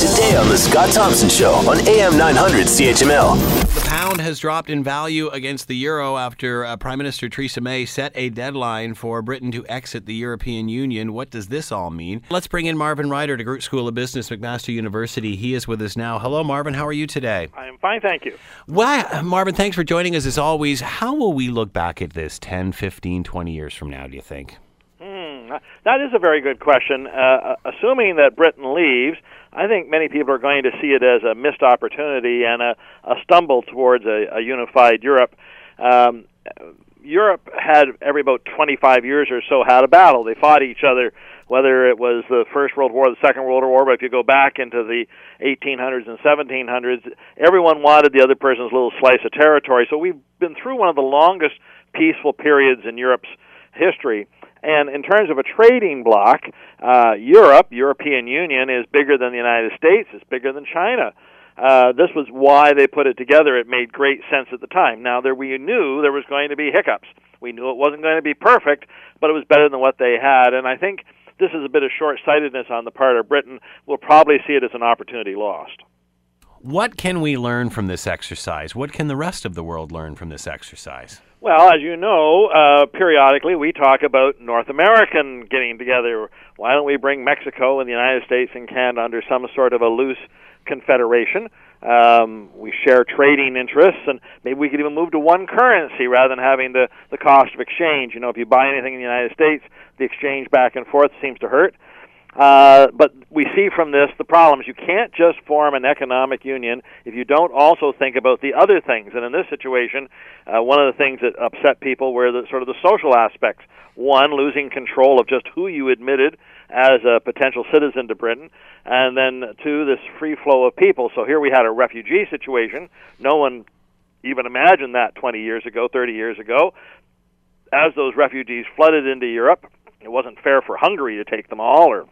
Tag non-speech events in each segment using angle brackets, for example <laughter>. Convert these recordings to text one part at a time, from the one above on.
Today on The Scott Thompson Show on AM 900 CHML. The pound has dropped in value against the euro after uh, Prime Minister Theresa May set a deadline for Britain to exit the European Union. What does this all mean? Let's bring in Marvin Ryder DeGroote School of Business, McMaster University. He is with us now. Hello, Marvin. How are you today? I am fine, thank you. Well, Marvin, thanks for joining us as always. How will we look back at this 10, 15, 20 years from now, do you think? Hmm, that is a very good question. Uh, assuming that Britain leaves, I think many people are going to see it as a missed opportunity and a, a stumble towards a, a unified Europe. Um, Europe had every about 25 years or so had a battle. They fought each other, whether it was the First World War, the Second World War. But if you go back into the 1800s and 1700s, everyone wanted the other person's little slice of territory. So we've been through one of the longest peaceful periods in Europe's history. And in terms of a trading bloc, uh, Europe, European Union, is bigger than the United States. It's bigger than China. Uh, this was why they put it together. It made great sense at the time. Now, there we knew there was going to be hiccups. We knew it wasn't going to be perfect, but it was better than what they had. And I think this is a bit of short-sightedness on the part of Britain. We'll probably see it as an opportunity lost. What can we learn from this exercise? What can the rest of the world learn from this exercise? Well, as you know, uh, periodically we talk about North American getting together. Why don't we bring Mexico and the United States and Canada under some sort of a loose confederation? Um, we share trading interests, and maybe we could even move to one currency rather than having the the cost of exchange. You know, if you buy anything in the United States, the exchange back and forth seems to hurt. Uh, but we see from this the problems. You can't just form an economic union if you don't also think about the other things. And in this situation, uh, one of the things that upset people were the sort of the social aspects. One, losing control of just who you admitted as a potential citizen to Britain, and then two, this free flow of people. So here we had a refugee situation. No one even imagined that 20 years ago, 30 years ago. As those refugees flooded into Europe, it wasn't fair for Hungary to take them all or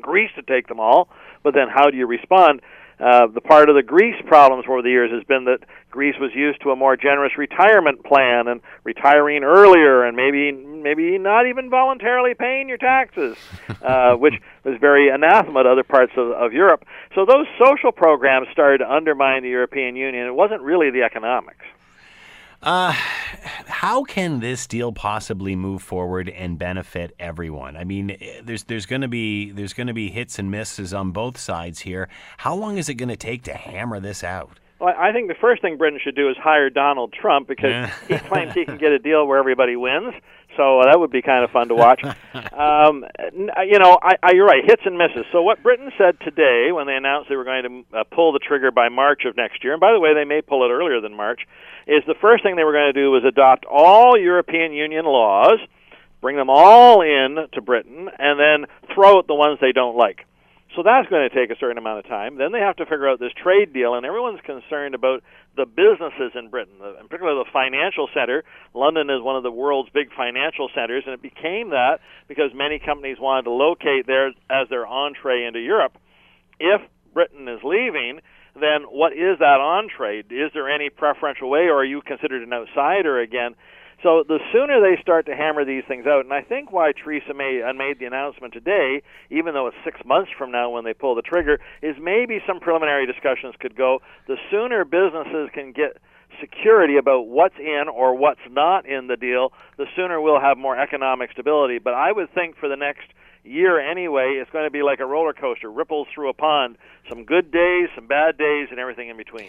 Greece to take them all, but then how do you respond? Uh, the part of the Greece problems over the years has been that Greece was used to a more generous retirement plan and retiring earlier, and maybe maybe not even voluntarily paying your taxes, <laughs> uh, which was very anathema to other parts of, of Europe. So those social programs started to undermine the European Union. It wasn't really the economics. Uh, how can this deal possibly move forward and benefit everyone? I mean, there's there's going to be there's going to be hits and misses on both sides here. How long is it going to take to hammer this out? Well, I think the first thing Britain should do is hire Donald Trump because he claims he can get a deal where everybody wins. So uh, that would be kind of fun to watch. <laughs> um, you know, I, I, you're right, hits and misses. So what Britain said today when they announced they were going to uh, pull the trigger by March of next year, and by the way, they may pull it earlier than March, is the first thing they were going to do was adopt all European Union laws, bring them all in to Britain, and then throw out the ones they don't like. So that's going to take a certain amount of time. Then they have to figure out this trade deal, and everyone's concerned about the businesses in Britain, in particular the financial center. London is one of the world's big financial centers, and it became that because many companies wanted to locate there as their entree into Europe. If Britain is leaving, then what is that entree? Is there any preferential way, or are you considered an outsider again? So the sooner they start to hammer these things out, and I think why Theresa May made the announcement today, even though it's six months from now when they pull the trigger, is maybe some preliminary discussions could go. The sooner businesses can get security about what's in or what's not in the deal, the sooner we'll have more economic stability. But I would think for the next year anyway, it's going to be like a roller coaster, ripples through a pond. Some good days, some bad days, and everything in between.